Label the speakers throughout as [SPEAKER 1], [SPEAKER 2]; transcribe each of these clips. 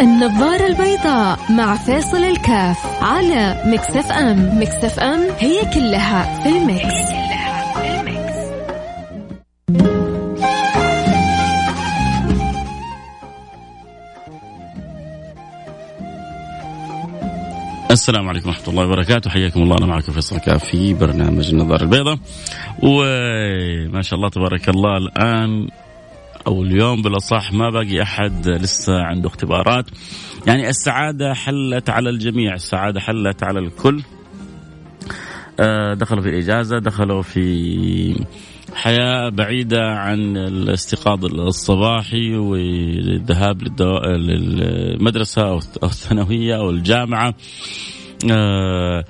[SPEAKER 1] النظارة البيضاء مع فيصل الكاف على Mix FM. Mix FM هي كلها في ال Mix.
[SPEAKER 2] السلام عليكم ورحمة الله وبركاته. حياكم الله. أنا معكم فيصل الكاف في برنامج النظارة البيضاء. وما شاء الله تبارك الله الآن أو اليوم بالأصح ما باقي أحد لسه عنده اختبارات. يعني السعادة حلت على الجميع السعادة حلت على الكل. آه، دخلوا في الإجازة دخلوا في حياة بعيدة عن الاستيقاظ الصباحي والذهاب للمدرسة أو الثانوية أو الجامعة. آه،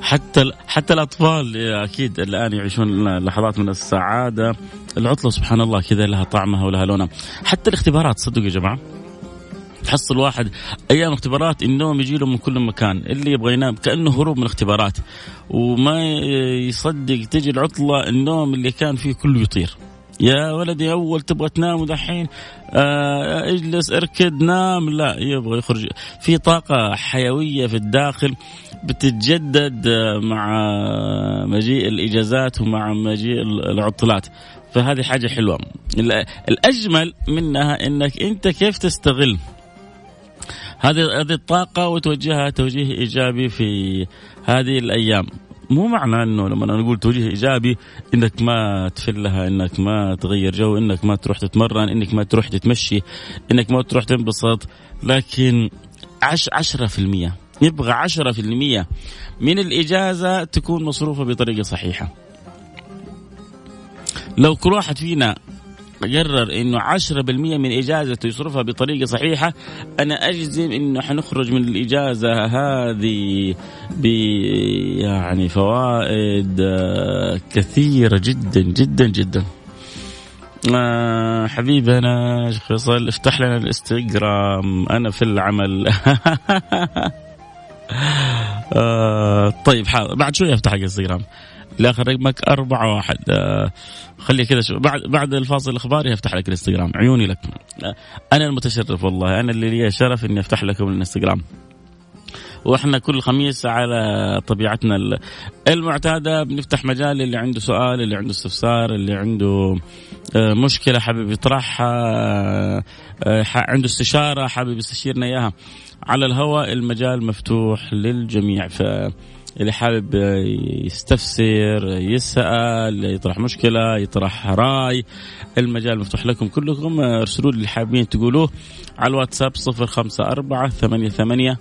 [SPEAKER 2] حتى حتى الأطفال أكيد الآن يعيشون لحظات من السعادة. العطلة سبحان الله كذا لها طعمها ولها لونها. حتى الاختبارات صدقوا يا جماعة. تحصل واحد أيام اختبارات النوم يجي له من كل مكان. اللي يبغى ينام كأنه هروب من الاختبارات. وما يصدق تجي العطلة النوم اللي كان فيه كله يطير. يا ولدي أول تبغى تنام ودحين آه اجلس اركض نام. لا يبغى يخرج. في طاقة حيوية في الداخل بتتجدد مع مجيء الإجازات ومع مجيء العطلات. فهذه حاجة حلوة. الأجمل منها إنك أنت كيف تستغل هذه هذه الطاقة وتوجهها توجيه إيجابي في هذه الأيام. مو معنى إنه لما أنا نقول توجيه إيجابي إنك ما تفلها إنك ما تغير جو إنك ما تروح تتمرن إنك ما تروح تتمشي إنك ما تروح تنبسط. لكن عش عشرة في المية يبغى عشرة في المية من الإجازة تكون مصروفة بطريقة صحيحة. لو كل واحد فينا قرر إنه 10% من اجازته يصرفها بطريقة صحيحة أنا أجزم إنه حنخرج من الإجازة هذه ب يعني فوائد آه، كثيرة جدا جدا جدا. آه حبيبي أنا شيخ فيصل افتح لنا الإنستغرام. أنا في العمل. آه طيب حاضر بعد شوي أفتح الإنستغرام. لاخر رقمك أربعة واحد. آه خلي كذا شو بعد بعد الفاصل الإخباري افتح لك الإنستغرام. عيوني لك. آه أنا المتشرف والله. أنا اللي لي شرف إني أفتح لكم الإنستغرام. وإحنا كل خميس على طبيعتنا المعتادة بنفتح مجال اللي عنده سؤال اللي عنده استفسار اللي عنده آه، مشكلة حابب يطرحها آه، عنده استشارة حابب يستشيرنا إياها. على الهواء المجال مفتوح للجميع. ف اللي حابب يستفسر يسأل يطرح مشكلة يطرح رأي المجال مفتوح لكم كلكم. ارسلوا لي اللي حابين تقولوه على الواتساب صفر خمسة أربعة ثمانية ثمانية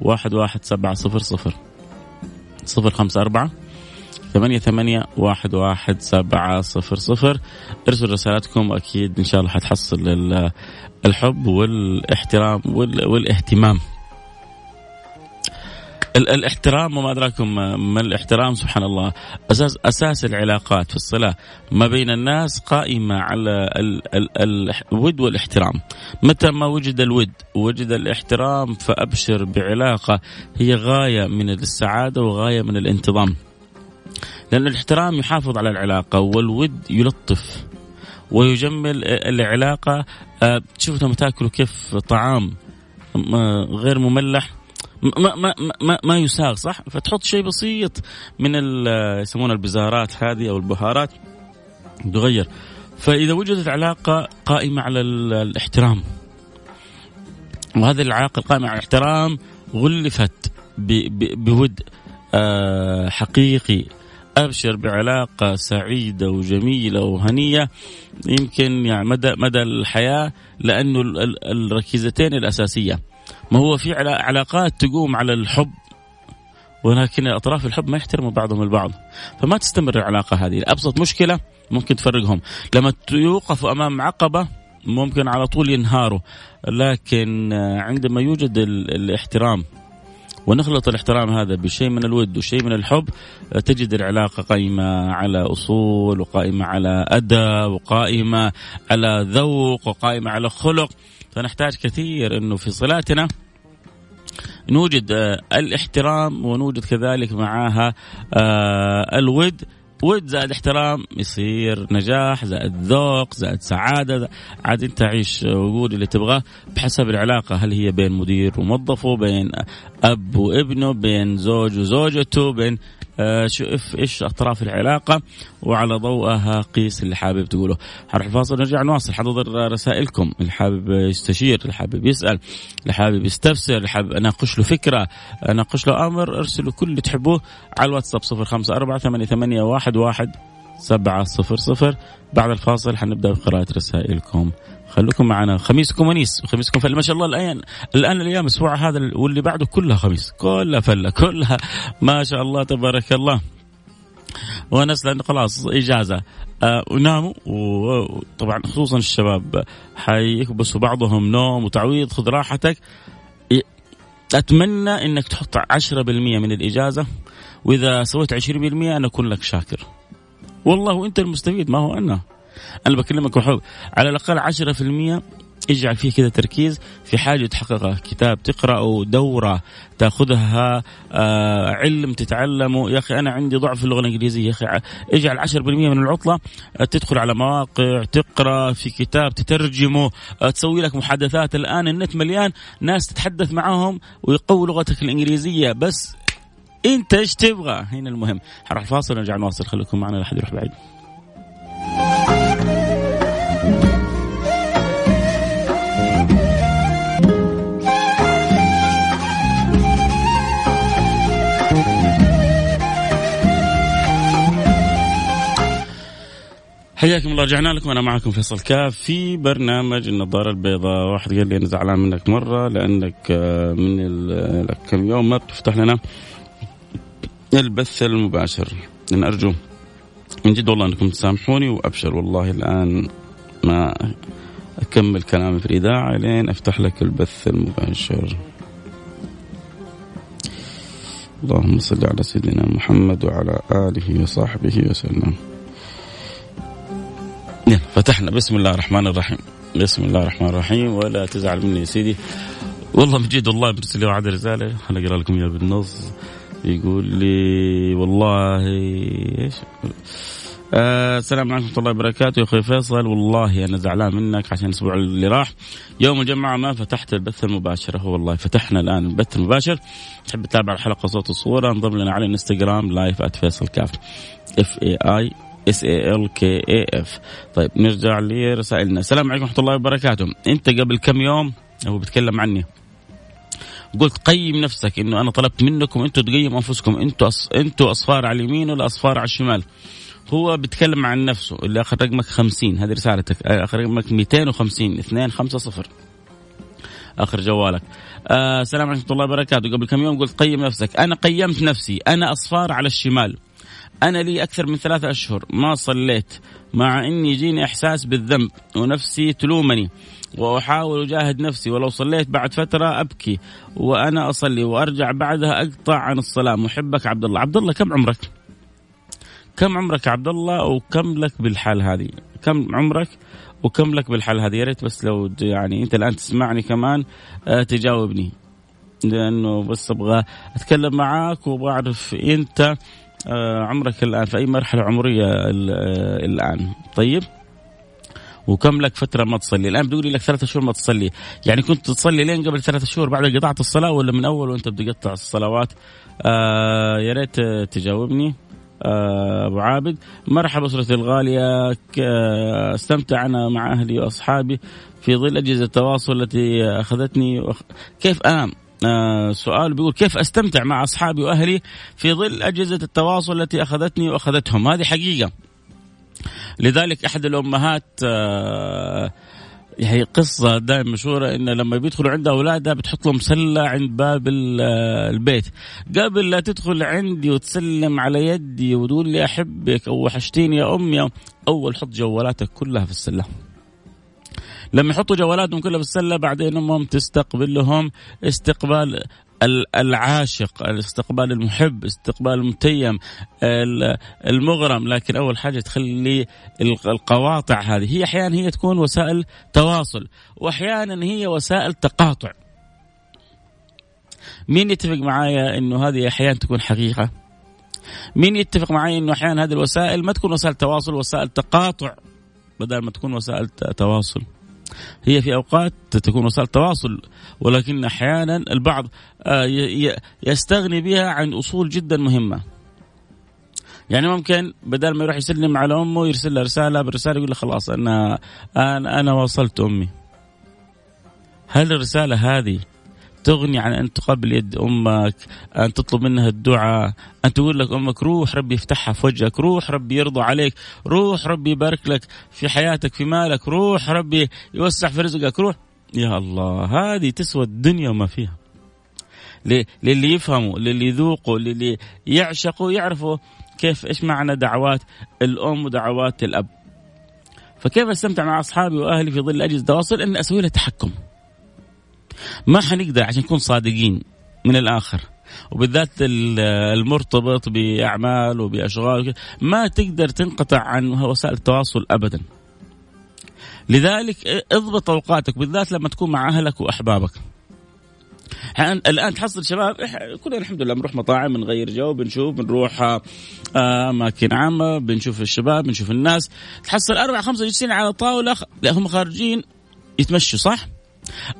[SPEAKER 2] واحد واحد سبعة صفر صفر. صفر خمسة أربعة ثمانية ثمانية واحد واحد سبعة صفر صفر. ارسلوا رسالاتكم أكيد إن شاء الله حتحصل الحب والإحترام والإهتمام. الاحترام وما أدراكم ما الاحترام سبحان الله أساس أساس العلاقات في الصلاة ما بين الناس قائمة على ال ال الود والاحترام. متى ما وجد الود وجد الاحترام فأبشر بعلاقة هي غاية من السعادة وغاية من الانتظام. لأن الاحترام يحافظ على العلاقة والود يلطف ويجمل العلاقة. تشوف لما تاكلوا كيف طعام غير مملح ما ما ما, ما يساغ صح؟ فتحط شيء بسيط من يسمونها البزارات هذه أو البهارات تغير. فإذا وجدت علاقة قائمة على الاحترام وهذه العلاقة القائمة على الاحترام غلفت بود آه، حقيقي. أبشر بعلاقة سعيدة وجميلة وهنية يمكن يعني مدى مدى الحياة لأنه الركيزتين الأساسية. ما هو في علاقات تقوم على الحب ولكن أطراف الحب ما يحترموا بعضهم البعض. فما تستمر العلاقة هذه. ابسط مشكلة ممكن تفرقهم. لما يوقفوا أمام عقبة ممكن على طول ينهاروا. لكن عندما يوجد الاحترام ونخلط الاحترام هذا بشيء من الود وشيء من الحب تجد العلاقة قائمة على أصول وقائمة على أدب وقائمة على ذوق وقائمة على خلق. فنحتاج كثير إنه في صلاتنا نوجد آه، الاحترام ونوجد كذلك معها آه، الود. ود زائد احترام يصير نجاح زائد ذوق زائد سعادة. عاد أنت عيش وقول اللي تبغاه بحسب العلاقة هل هي بين مدير وموظفه بين أب وابنه بين زوج وزوجته بين شوف إيش أطراف العلاقة وعلى ضوءها قيس اللي حابب تقوله. حنروح الفاصل نرجع نواصل. حنظر رسائلكم. اللي حابب يستشير اللي حابب يسأل اللي حابب يستفسر اللي حابب أناقش له فكرة أناقش له أمر أرسلوا كل اللي تحبوه على الواتساب 054 88 واحد واحد سبعة صفر صفر. بعد الفاصل حنبدأ بقراءة رسائلكم. خلوكم معنا. خميسكم ونيس. خميسكم فل. ما شاء الله الآن. الآن الأيام الأسبوع هذا واللي بعده كلها خميس. كلها فلة كلها. ما شاء الله تبارك الله. وناس لأنه خلاص. إجازة. آه وناموا. وطبعا خصوصا الشباب. حيكبسوا بعضهم نوم وتعويض. خذ راحتك. أتمنى أنك تحط 10% من الإجازة. وإذا سويت 20% أنا أكون لك شاكر. والله وأنت المستفيد. ما هو أنا. أنا بكلمك بحب على الأقل 10% اجعل فيه كذا تركيز. في حاجة تحققها كتاب تقرأه دورة تأخذها آه علم تتعلمه. يا أخي أنا عندي ضعف في اللغة الإنجليزية يا أخي. اجعل 10% من العطلة آه تدخل على مواقع تقرأ في كتاب تترجمه آه تسوي لك محادثات. الآن النت مليان ناس تتحدث معهم ويقوي لغتك الإنجليزية. بس أنت إيش تبغى؟ هنا المهم. حنروح الفاصل ونرجع نواصل. خليكم معنا لا احد يروح بعيد. حياكم الله رجعنا لكم. أنا معكم فيصل كاف في برنامج النظارة البيضاء. واحد قال لي أنا زعلان منك مرة لأنك آه، من كم يوم ما بتفتح لنا البث المباشر. أنا أرجو من جد والله أنكم تسامحوني وأبشر. والله الآن ما أكمل كلامي في الإذاعة لين أفتح لك البث المباشر. اللهم صل على سيدنا محمد وعلى آله وصحبه وسلم. فتحنا. بسم الله الرحمن الرحيم. بسم الله الرحمن الرحيم. ولا تزعل مني يا سيدي. والله من جد والله برسل لي وعد رسالة. خليني أقرأ لكم إياها بالنص. يقول لي والله إيش؟ آه السلام عليكم ورحمة الله وبركاته. يا أخوي فيصل والله أنا زعلان منك عشان الأسبوع اللي راح. يوم الجمعة ما فتحت البث المباشر. هو والله فتحنا الآن البث المباشر. تحب تتابع الحلقة صوت وصورة؟ انضم لنا على الانستغرام live @فيصل كاف. F A I S A L K A F طيب نرجع لرسائلنا. السلام عليكم ورحمة الله وبركاته. أنت قبل كم يوم هو بيتكلم عني؟ قلت قيم نفسك إنه أنا طلبت منكم أنتم تقيموا أنفسكم. أنتم أص... أنتم أصفار على اليمين ولا أصفار على الشمال؟ هو بيتكلم عن نفسه. اللي آخر رقمك 50 هذه رسالتك. آخر رقمك 250 2 5 0 آخر جوالك. آه السلام عليكم ورحمة الله وبركاته. قبل كم يوم قلت قيم نفسك. أنا قيمت نفسي. أنا أصفار على الشمال. أنا لي أكثر من ثلاثة أشهر. ما صليت. مع إني يجيني إحساس بالذنب ونفسي تلومني. وأحاول أجاهد نفسي. ولو صليت بعد فترة أبكي. وأنا أصلي وأرجع بعدها أقطع عن الصلاة. محبك عبد الله عبد الله كم عمرك؟ كم عمرك عبد الله وكم لك بالحال هذه؟ كم عمرك؟ وكم لك بالحال هذه؟ يا ريت بس لو يعني أنت الآن تسمعني كمان آه، تجاوبني. لأنه بس أبغى أتكلم معاك وبعرف أنت آه، عمرك الآن في أي مرحلة عمرية آه، الآن؟ طيب. وكم لك فترة ما تصلي؟ الآن بتقولي لك ثلاثة شهور ما تصلي. يعني كنت تصلي لين قبل ثلاثة شهور بعد قطعت الصلاة ولا من أول وأنت بتقطع الصلوات؟ آه يا ريت تجاوبني. آه أبو عابد. مرحبا أسرتي الغالية. آه، استمتعنا مع أهلي وأصحابي في ظل أجهزة التواصل التي أخذتني. كيف أنام؟ آه سؤال بيقول كيف أستمتع مع أصحابي وأهلي في ظل أجهزة التواصل التي أخذتني وأخذتهم؟ هذه حقيقة. لذلك أحد الأمهات آه، هي قصة دائما مشهورة إن لما بيدخلوا عند أولادها بتحط لهم سلة عند باب آه، البيت. قبل لا تدخل عندي وتسلم على يدي وتقول لي أحبك أو وحشتيني يا أمي أول حط جوالاتك كلها في السلة. لما يحطوا جوالاتهم كلها في السلة بعدين أمهم تستقبلهم استقبال العاشق الاستقبال المحب استقبال المتيم المغرم. لكن أول حاجة تخلي القواطع هذه هي أحيانا هي تكون وسائل تواصل وأحيانا هي وسائل تقاطع. مين يتفق معايا إنه هذه أحيانا تكون حقيقة؟ مين يتفق معي إنه أحيانا هذه الوسائل ما تكون وسائل تواصل وسائل تقاطع بدل ما تكون وسائل تواصل؟ هي في أوقات تكون وسائل تواصل ولكن أحيانا البعض آه، يستغني بها عن أصول جدا مهمة. يعني ممكن بدل ما يروح يسلم على أمه يرسل لها رسالة بالرسالة يقول خلاص أنا أنا وصلت أمي. هل الرسالة هذه تغني عن أن تقبل يد أمك، أن تطلب منها الدعاء، أن تقول لك أمك روح ربي يفتحها في وجهك، روح ربي يرضى عليك، روح ربي يبارك لك في حياتك في مالك، روح ربي يوسع في رزقك، روح يا الله هذه تسوى الدنيا وما فيها. للي يفهموا، للي يذوقوا، للي يعشقوا يعرفوا كيف إيش معنى دعوات الأم ودعوات الأب. فكيف أستمتع مع أصحابي وأهلي في ظل اجهزه التواصل؟ إني أسوي لها تحكم. ما حنقدر عشان نكون صادقين من الآخر وبالذات المرتبط بأعمال وبأشغال ما تقدر تنقطع عن وسائل التواصل ابدا. لذلك اضبط أوقاتك بالذات لما تكون مع أهلك وأحبابك. الان تحصل شباب كلنا الحمد لله بنروح مطاعم بنغير جو بنشوف بنروح آه، أماكن عامة بنشوف الشباب بنشوف الناس تحصل أربع خمسة جالسين على طاولة هم خارجين يتمشوا صح؟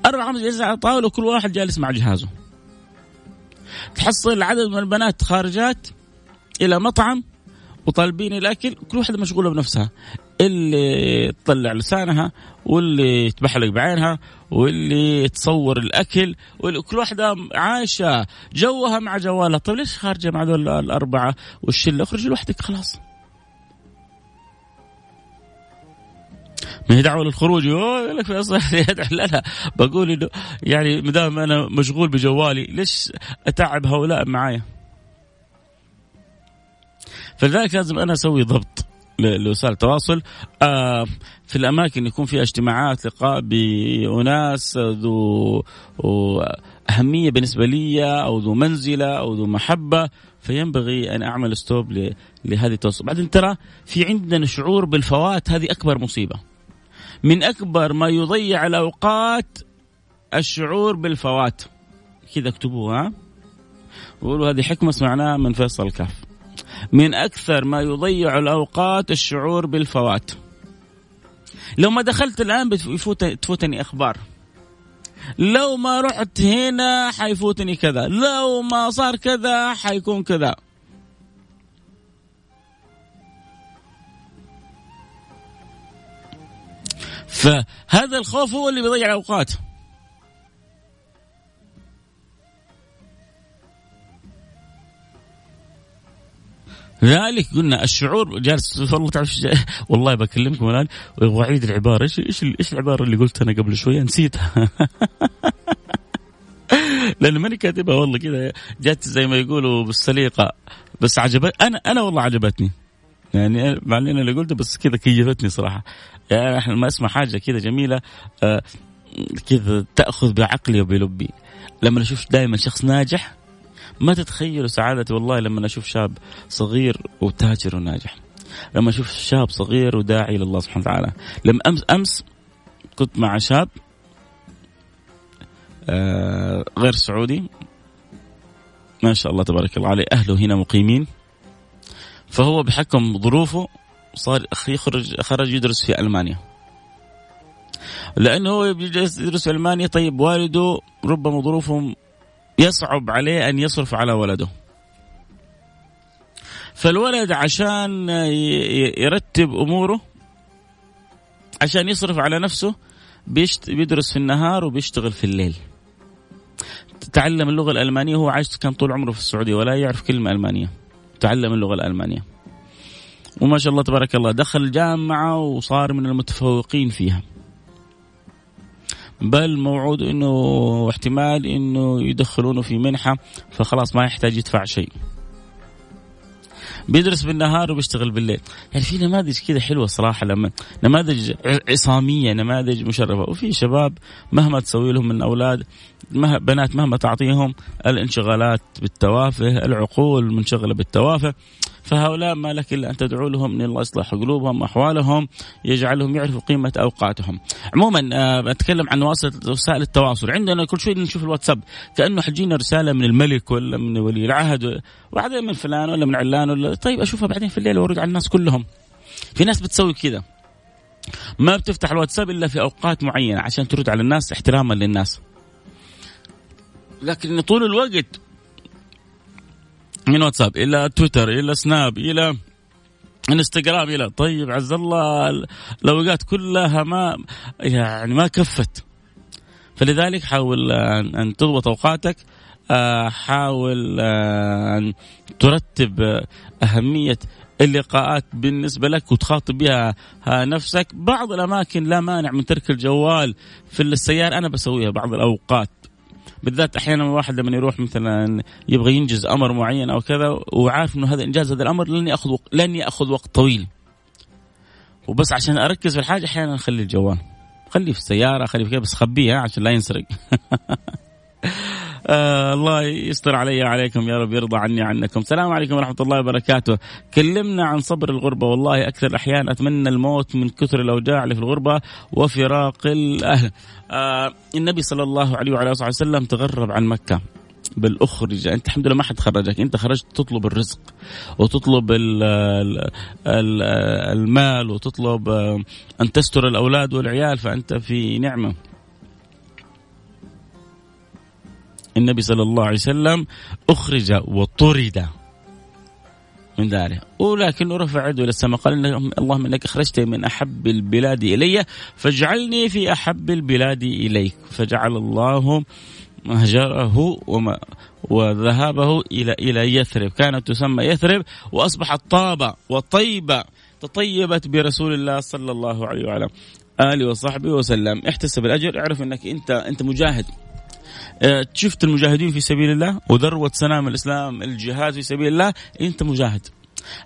[SPEAKER 2] أربعة خمسة جالسين على الطاولة وكل واحد جالس مع جهازه. تحصل عدد من البنات خارجات إلى مطعم وطالبين الأكل كل واحدة مشغولة بنفسها. اللي تطلع لسانها واللي تبحلق بعينها واللي تصور الأكل وكل واحدة عايشة جوها مع جوالها. طيب ليش خارجة مع دول الأربعة؟ والشلة اخرج لوحدك خلاص. ما هي دعوة للخروج. يقول لك لا لا. بقول إنه يعني ما دام أنا مشغول بجوالي ليش أتعب هؤلاء معايا؟ فلذلك لازم أنا أسوي ضبط لوسائل التواصل. آه في الأماكن يكون فيها اجتماعات لقاء بأناس ذو أهمية بالنسبة لي أو ذو منزلة أو ذو محبة. فينبغي أن أعمل ستوب لهذه التواصل. بعدين ترى في عندنا شعور بالفوات هذه أكبر مصيبة. من أكبر ما يضيع الأوقات الشعور بالفوات. كذا اكتبوها وقولوا هذه حكمة سمعناها من فيصل الكاف من أكثر ما يضيع الأوقات الشعور بالفوات. لو ما دخلت الآن بتفوت تفوتني أخبار. لو ما رحت هنا حيفوتني كذا. لو ما صار كذا حيكون كذا. فهذا الخوف هو اللي بيضيع الأوقات. ذلك قلنا الشعور جالس والله تعرف والله بكلمكم الآن واعيد العبارة. إيش إيش إيش العبارة اللي قلتها أنا قبل شوية؟ نسيتها. لأنه ماني كاتبها والله كذا جت زي ما يقولوا بالسليقة. بس عجبت أنا أنا والله عجبتني. يعني مع إني اللي قلته بس كذا كيفتني صراحة. يعني إحنا ما اسمع حاجة كذا جميلة آه كذا تأخذ بعقلي وبلبي. لما أشوف دائما شخص ناجح ما تتخيلوا سعادتي والله لما أشوف شاب صغير وتاجر وناجح. لما أشوف شاب صغير وداعي لله سبحانه وتعالى. لما امس أمس كنت مع شاب آه غير سعودي. ما شاء الله تبارك الله عليه. أهله هنا مقيمين. فهو بحكم ظروفه صار يخرج خرج يدرس في ألمانيا. لأنه هو يدرس في ألمانيا. طيب والده ربما ظروفهم يصعب عليه أن يصرف على ولده. فالولد عشان يرتب أموره عشان يصرف على نفسه بيدرس في النهار وبيشتغل في الليل. تعلم اللغة الألمانية هو عايش كان طول عمره في السعودية ولا يعرف كلمة ألمانية. تعلم اللغة الألمانية. وما شاء الله تبارك الله دخل الجامعة وصار من المتفوقين فيها. بل موعود إنه احتمال إنه يدخلونه في منحة فخلاص ما يحتاج يدفع شيء. بيدرس بالنهار وبيشتغل بالليل. يعني في نماذج كذا حلوة صراحة لما نماذج عصامية نماذج مشرفة. وفي شباب مهما تسوي لهم من أولاد بنات مهما تعطيهم الانشغالات بالتوافه العقول منشغلة بالتوافه. فهؤلاء ما لك إلا أن تدعو لهم أن الله يصلح قلوبهم أحوالهم يجعلهم يعرفوا قيمة أوقاتهم. عموما آه، بتكلم عن وسائل التواصل. عندنا كل شوي نشوف الواتساب كأنه حجينا رسالة من الملك ولا من ولي العهد وبعدين من فلان ولا من علان ولا طيب أشوفها بعدين في الليل وأرد على الناس كلهم. في ناس بتسوي كذا. ما بتفتح الواتساب إلا في أوقات معينة عشان ترد على الناس احتراما للناس. لكن طول الوقت من واتساب إلى تويتر إلى سناب إلى إنستغرام إلى طيب عز الله الأوقات كلها ما يعني ما كفت. فلذلك حاول ان تضبط أوقاتك آه، حاول آه، أن ترتب أهمية اللقاءات بالنسبة لك وتخاطب بها نفسك. بعض الأماكن لا مانع من ترك الجوال في السيارة. أنا بسويها بعض الأوقات. بالذات أحيانا الواحد لما يروح مثلا يبغى ينجز أمر معين أو كذا وعارف إنه هذا إنجاز هذا الأمر لن يأخذ وق... لن يأخذ وقت طويل. وبس عشان أركز في الحاجة أحيانا أخلي الجوال. خليه في السيارة خليه في كذا بس خبيه عشان لا ينسرق. آه الله يستر علي وعليكم يا رب يرضى عني عنكم السلام عليكم ورحمة الله وبركاته. كلمنا عن صبر الغربة والله أكثر الأحيان أتمنى الموت من كثر الأوجاع اللي في الغربة وفراق الأهل. آه النبي صلى الله عليه وعلى آله وسلم تغرب عن مكة بل اخرج أنت الحمد لله ما حد خرجك أنت خرجت تطلب الرزق وتطلب ال ال ال المال وتطلب أن تستر الأولاد والعيال فأنت في نعمة. النبي صلى الله عليه وسلم أخرج وطرد. من داره ولكنه رفع يده إلى السماء قال اللهم إنك اخرجتني من أحب البلاد إلي فاجعلني في أحب البلاد إليك. فجعل الله مهجره وما وذهابه إلى إلى يثرب. كانت تسمى يثرب واصبحت طابه وطيبه تطيبت برسول الله صلى الله عليه وعلى آله وصحبه وسلم. احتسب الأجر اعرف إنك انت أنت مجاهد. شفت المجاهدين في سبيل الله؟ وذروة سنام الإسلام الجهاد في سبيل الله أنت مجاهد.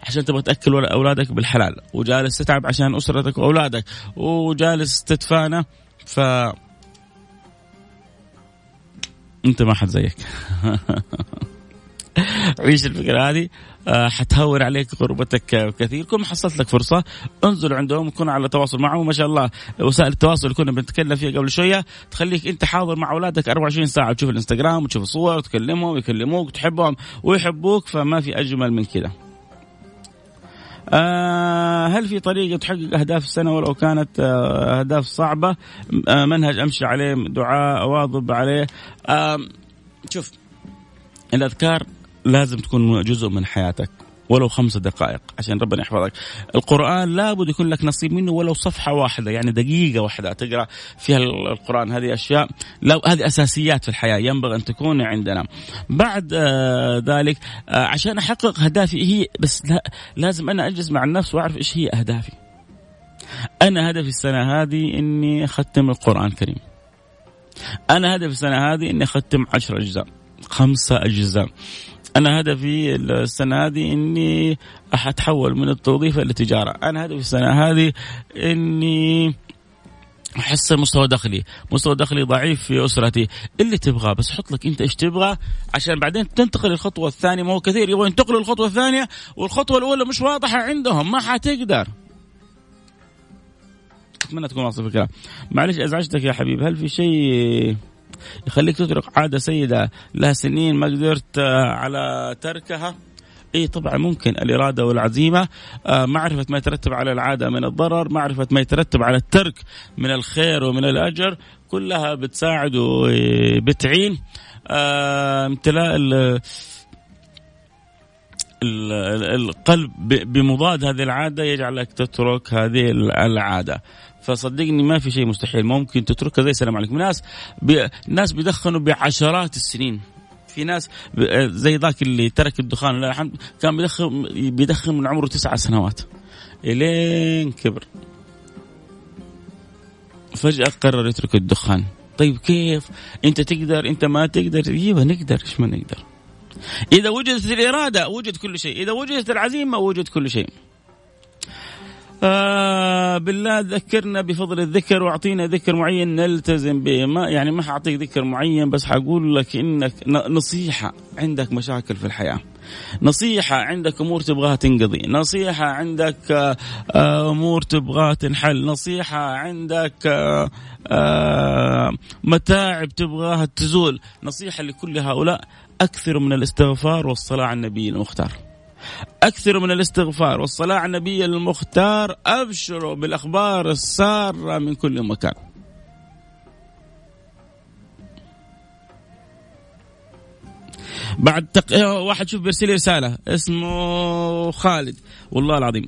[SPEAKER 2] عشان تبغى تأكل أولادك بالحلال. وجالس تتعب عشان أسرتك وأولادك. وجالس تتفانى. ف أنت ما حد زيك. عيش الفكرة هذه. آه، حتهون عليك غربتك كثير. كل ما حصلت لك فرصة. انزل عندهم كن على تواصل معهم. ما شاء الله وسائل التواصل اللي كنا بنتكلم فيها قبل شوية. تخليك انت حاضر مع أولادك 24 ساعة تشوف الإنستغرام وتشوف الصور وتكلمهم ويكلموك وتحبهم ويحبوك فما في أجمل من كذا آه هل في طريقة تحقق أهداف السنة؟ ولو كانت آه أهداف صعبة آه منهج أمشي عليه دعاء أواظب عليه. آه شوف الأذكار لازم تكون جزء من حياتك ولو خمس دقائق عشان ربنا يحفظك. القرآن لابد يكون لك نصيب منه ولو صفحة واحدة يعني دقيقة واحدة. تقرأ فيها القرآن. هذه أشياء لو هذه أساسيات في الحياة. ينبغي أن تكون عندنا. بعد آه ذلك آه عشان أحقق أهدافي هي بس لا لازم أنا أجلس مع النفس وأعرف إيش هي أهدافي. أنا هدفي السنة هذه إني أختم القرآن الكريم. أنا هدفي السنة هذه إني أختم عشر أجزاء خمسة أجزاء. أنا هدفي السنة هذه إني أتحول من التوظيف إلى التجاره، أنا هدفي السنة هذه إني أحسن مستوى دخلي، مستوى دخلي ضعيف في أسرتي، اللي تبغاه بس حط لك أنت إيش تبغى عشان بعدين تنتقل للخطوه الثانية، ما هو كثير يبغوا ينتقلوا للخطوه الثانية والخطوة الأولى مش واضحة عندهم، ما حتقدر. أتمنى تكون واصل في الكلام. معلش أزعجتك يا حبيبي، هل في شيء يخليك تترك عادة سيئة لها سنين ما قدرت آه، على تركها. إي طبعا ممكن الإرادة والعزيمة آه معرفة ما يترتب على العادة من الضرر معرفة ما يترتب على الترك من الخير ومن الأجر كلها بتساعد وبتعين. آه امتلاء القلب بمضاد هذه العادة يجعلك تترك هذه العادة. فصدقني ما في شيء مستحيل. ممكن تتركها زي السلام عليكم. ناس بي... ناس بيدخنوا بعشرات السنين. في ناس زي ذاك اللي ترك الدخان. لله الحمد كان بيدخن بيدخن من عمره تسعة سنوات. إلين كبر. فجأة قرر يترك الدخان. طيب كيف؟ أنت تقدر أنت ما تقدر. أيوه نقدر. إيش ما نقدر؟ إذا وجدت الإرادة وجد كل شيء. إذا وجدت العزيمة وجد كل شيء. آه بالله ذكرنا بفضل الذكر واعطينا ذكر معين نلتزم به. ما يعني ما حأعطيك ذكر معين بس حقول لك إنك نصيحة عندك مشاكل في الحياة. نصيحة عندك أمور تبغاها تنقضي. نصيحة عندك آه، أمور تبغاها تنحل. نصيحة عندك آه، آه، متاعب تبغاها تزول. نصيحة لكل هؤلاء أكثر من الاستغفار والصلاة على النبي المختار. أكثر من الاستغفار والصلاة على النبي المختار. أبشروا بالأخبار السارة من كل مكان. بعد تق... واحد شوف بيرسل لي رسالة. اسمه خالد. والله العظيم.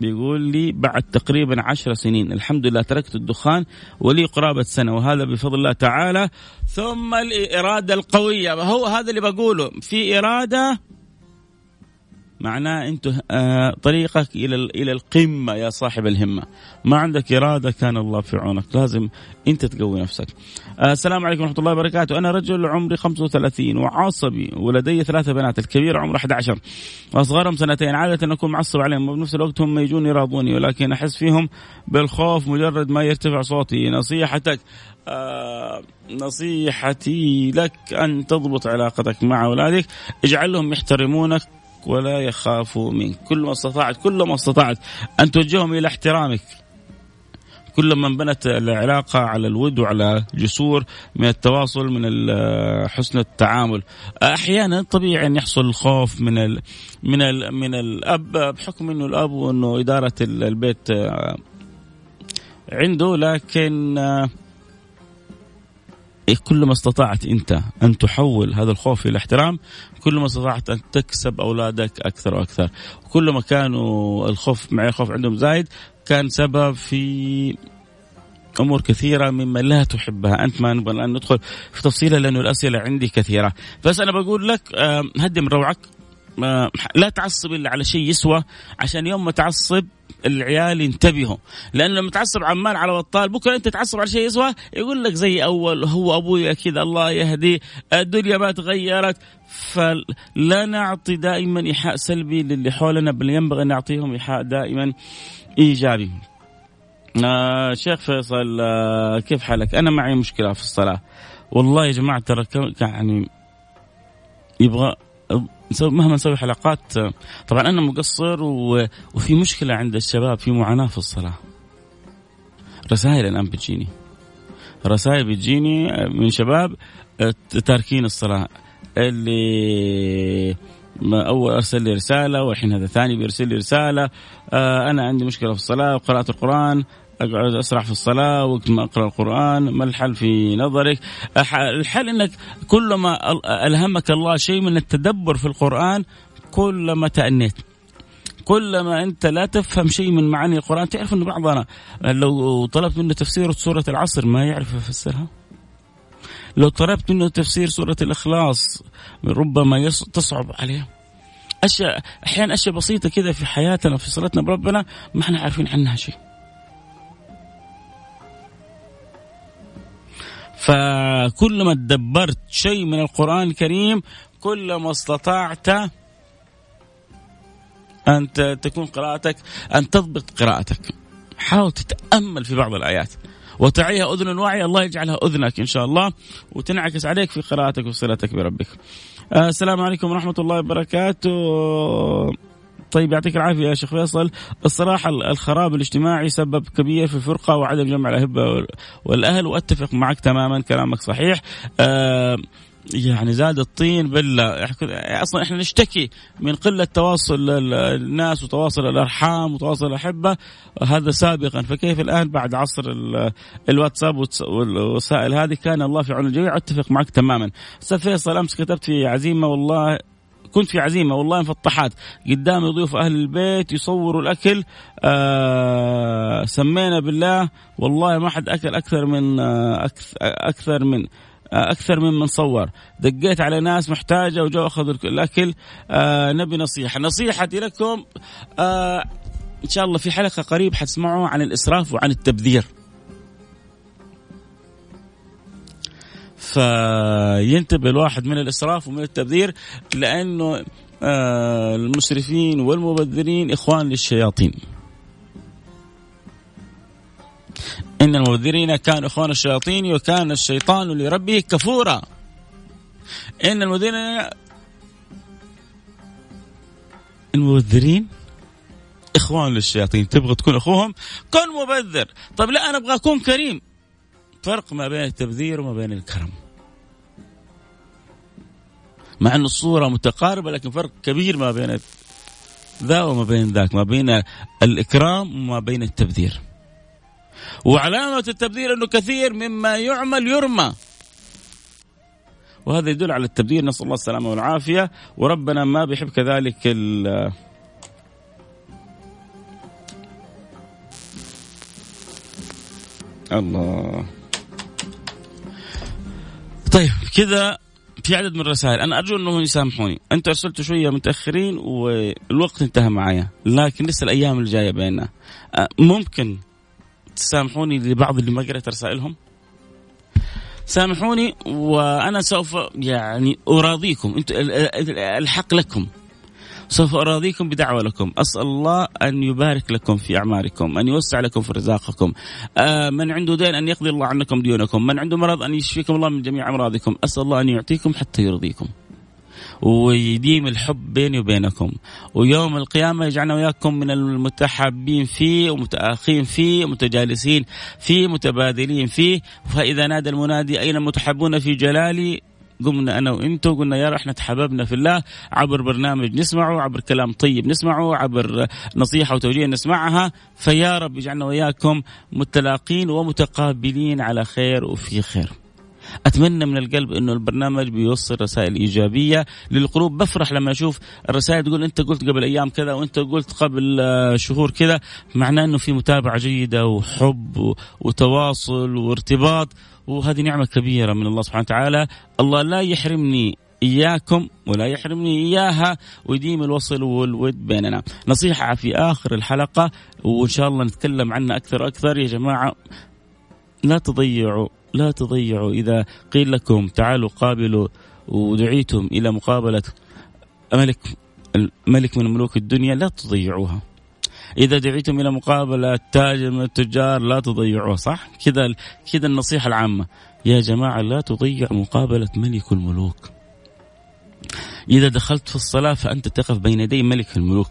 [SPEAKER 2] بيقول لي بعد تقريبا عشر سنين الحمد لله تركت الدخان ولي قرابة سنة وهذا بفضل الله تعالى. ثم الإرادة القوية. هو هذا اللي بقوله. في إرادة معناه انت آه طريقك إلى إلى القمة يا صاحب الهمة. ما عندك إرادة كان الله في عونك. لازم انت تقوي نفسك. آه السلام عليكم ورحمة الله وبركاته. أنا رجل عمري 35 وعصبي ولدي ثلاثة بنات الكبير عمره 11 وأصغرهم سنتين. عادة أكون معصب عليهم وبنفس الوقت هم يجون يراضوني ولكن أحس فيهم بالخوف مجرد ما يرتفع صوتي. نصيحتك آه نصيحتي لك أن تضبط علاقتك مع أولادك. اجعلهم يحترمونك. ولا يخافوا منك. كل ما استطعت كل ما استطعت أن توجههم إلى احترامك. كل من بنت العلاقة على الود وعلى جسور من التواصل من حسن التعامل. أحيانا طبيعي أن يحصل الخوف من ال من ال من الأب بحكم أنه الأب وأنه إدارة البيت عنده لكن كل ما استطعت أنت أن تحول هذا الخوف إلى احترام كل ما استطعت أن تكسب أولادك أكثر وأكثر. كل ما كانوا الخوف مع الخوف عندهم زايد كان سبب في أمور كثيرة مما لا تحبها. أنت ما نبغى الآن ندخل في تفصيلها لأنه الأسئلة عندي كثيرة. بس أنا بقول لك هدي من روعك. لا تعصب إلا على شيء يسوى عشان يوم ما تعصب العيال ينتبهوا لأنه لما تعصب عمال على بطال بكرة أنت تعصب على شيء يسوى يقول لك زي أول هو أبوي أكيد الله يهديه الدنيا ما تغيرت فلا نعطي دائما إيحاء سلبي للي حولنا بل ينبغي أن نعطيهم إيحاء دائما إيجابي. آه شيخ فيصل آه كيف حالك؟ أنا معي مشكلة في الصلاة. والله يا جماعة ترى يعني يبغى نسوي مهما نسوي حلقات طبعا أنا مقصر وفي مشكلة عند الشباب في معاناة في الصلاة. رسائل الآن بتجيني. رسائل بتجيني من شباب تاركين الصلاة. اللي أول أرسل لي رسالة والحين هذا ثاني بيرسل لي رسالة آه أنا عندي مشكلة في الصلاة وقراءه القرآن أقعد أسرح في الصلاة وقت ما اقرا القرآن ما الحل في نظرك؟ الحل إنك كلما ألهمك الله شيء من التدبر في القرآن كلما تأنيت. كلما أنت لا تفهم شيء من معاني القرآن تعرف ان بعضنا لو طلبت منه تفسير سورة العصر ما يعرف يفسرها. لو طلبت منه تفسير سورة الإخلاص ربما تصعب عليه. اشياء أحيانا أشياء بسيطة كذا في حياتنا في صلتنا بربنا ما إحنا عارفين عنها شيء. فكلما تدبرت شيء من القرآن الكريم كلما استطعت أن تكون قراءتك أن تضبط قراءتك. حاول تتأمل في بعض الآيات. وتعيها أذن واعية الله يجعلها أذنك إن شاء الله وتنعكس عليك في قراءتك وصلتك بربك. آه السلام عليكم ورحمة الله وبركاته. طيب يعطيك العافية يا شيخ فيصل. الصراحة الخراب الاجتماعي سبب كبير في الفرقة وعدم جمع الأهبة والأهل وأتفق معك تماما كلامك صحيح. آه يعني زاد الطين بالله. أصلا إحنا نشتكي من قلة تواصل الناس وتواصل الأرحام وتواصل الأحبة. هذا سابقا. فكيف الان بعد عصر الواتساب والوسائل هذه؟ كان الله في عون الجميع. أتفق معك تماما. أستاذ فيصل أمس كتبت في عزيمة والله كنت في عزيمة والله مفطحات قدامي ضيوف أهل البيت يصوروا الأكل آه سمينا بالله والله ما حد أكل أكثر من آه أكثر من آه أكثر ممن صور. دقيت على ناس محتاجة وجو أخذوا الأكل آه نبي نصيحة. نصيحتي لكم آه إن شاء الله في حلقة قريب حتسمعوا عن الإسراف وعن التبذير. فينتبه الواحد من الإسراف ومن التبذير لأنه آه، المسرفين والمبذرين إخوان للشياطين. إن المبذرين كانوا إخوان الشياطين وكان الشيطان لربه كفورا. إن المبذرين المبذرين إخوان للشياطين تبغى تكون أخوهم كن مبذر طيب لا أنا أبغى أكون كريم فرق ما بين التبذير وما بين الكرم. مع إن الصورة متقاربة لكن فرق كبير ما بين ذا وما بين ذاك ما بين الإكرام وما بين التبذير. وعلامة التبذير إنه كثير مما يعمل يرمى. وهذا يدل على التبذير نسأل الله السلامة والعافية. وربنا ما بيحب كذلك الله. طيب كذا في عدد من الرسائل. أنا أرجو أنهم يسامحوني. أنتم أرسلتوا شوية متأخرين والوقت انتهى معايا لكن لسه الأيام الجايه بيننا. أه، ممكن تسامحوني لبعض اللي ما قريت رسائلهم؟ سامحوني وأنا سوف يعني أراضيكم. أنتم الحق لكم. سوف أراضيكم بدعوة لكم. أسأل الله أن يبارك لكم في أعماركم أن يوسع لكم في رزاقكم. آه من عنده دين أن يقضي الله عنكم ديونكم. من عنده مرض أن يشفيكم الله من جميع أمراضكم. أسأل الله أن يعطيكم حتى يرضيكم. ويديم الحب بيني وبينكم. ويوم القيامة يجعلنا وياكم من المتحابين فيه ومتآخين فيه ومتجالسين فيه متبادلين فيه. فإذا نادى المنادي أين المتحبون في جلالي؟ قمنا أنا وأنتم قلنا يا إحنا تحببنا في الله عبر برنامج نسمعه عبر كلام طيب نسمعه عبر نصيحة وتوجيه نسمعها فيا رب يجعلنا وإياكم متلاقين ومتقابلين على خير وفي خير. أتمنى من القلب إنه البرنامج بيوصل رسائل إيجابية للقلوب. بفرح لما أشوف الرسائل تقول أنت قلت قبل أيام كذا وأنت قلت قبل شهور كذا. معناه إنه في متابعة جيدة وحب وتواصل وارتباط. وهذه نعمة كبيرة من الله سبحانه وتعالى. الله لا يحرمني إياكم ولا يحرمني إياها. ويديم الوصل والود بيننا. نصيحة في آخر الحلقة وإن شاء الله نتكلم عنها أكثر وأكثر. يا جماعة لا تضيعوا لا تضيعوا. إذا قيل لكم تعالوا قابلوا ودعيتم إلى مقابلة ملك ملك من ملوك الدنيا لا تضيعوها. إذا دعيتم إلى مقابلة تاجر من التجار لا تضيعوه صح؟ كذا كذا النصيحة العامة. يا جماعة لا تضيع مقابلة ملك الملوك. إذا دخلت في الصلاة فأنت تقف بين يدي ملك الملوك.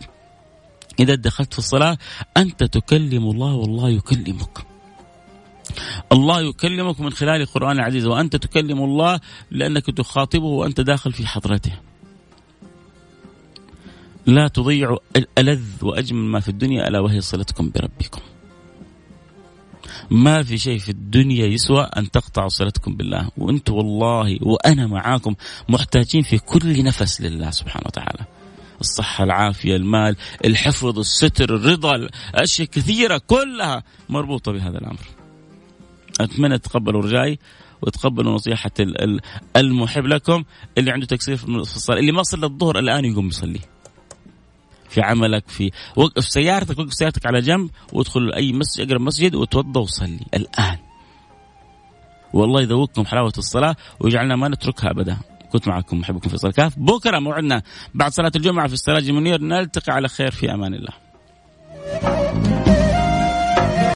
[SPEAKER 2] إذا دخلت في الصلاة أنت تكلم الله والله يكلمك. الله يكلمك من خلال القرآن العزيز وأنت تكلم الله لأنك تخاطبه وأنت داخل في حضرته. لا تضيعوا ألذ وأجمل ما في الدنيا ألا وهي صلتكم بربكم. ما في شيء في الدنيا يسوى أن تقطعوا صلتكم بالله. وأنتم والله وأنا معاكم محتاجين في كل نفس لله سبحانه وتعالى. الصحة العافية المال الحفظ الستر الرضا أشياء كثيرة كلها مربوطة بهذا الأمر. أتمنى تقبلوا رجائي وتقبلوا نصيحة المحب لكم اللي عنده تقصير في الصلاة اللي ما صلى الظهر الآن يقوم يصلي. في عملك في وقف سيارتك وقف سيارتك على جنب وادخل أي مسجد أقرب مسجد وتوضأ وصلي الآن. والله يذوقكم حلاوه الصلاة ويجعلنا ما نتركها أبدا. كنت معكم محبكم في كاف بكرة موعدنا بعد صلاة الجمعة في السراج المنير. نلتقي على خير في أمان الله.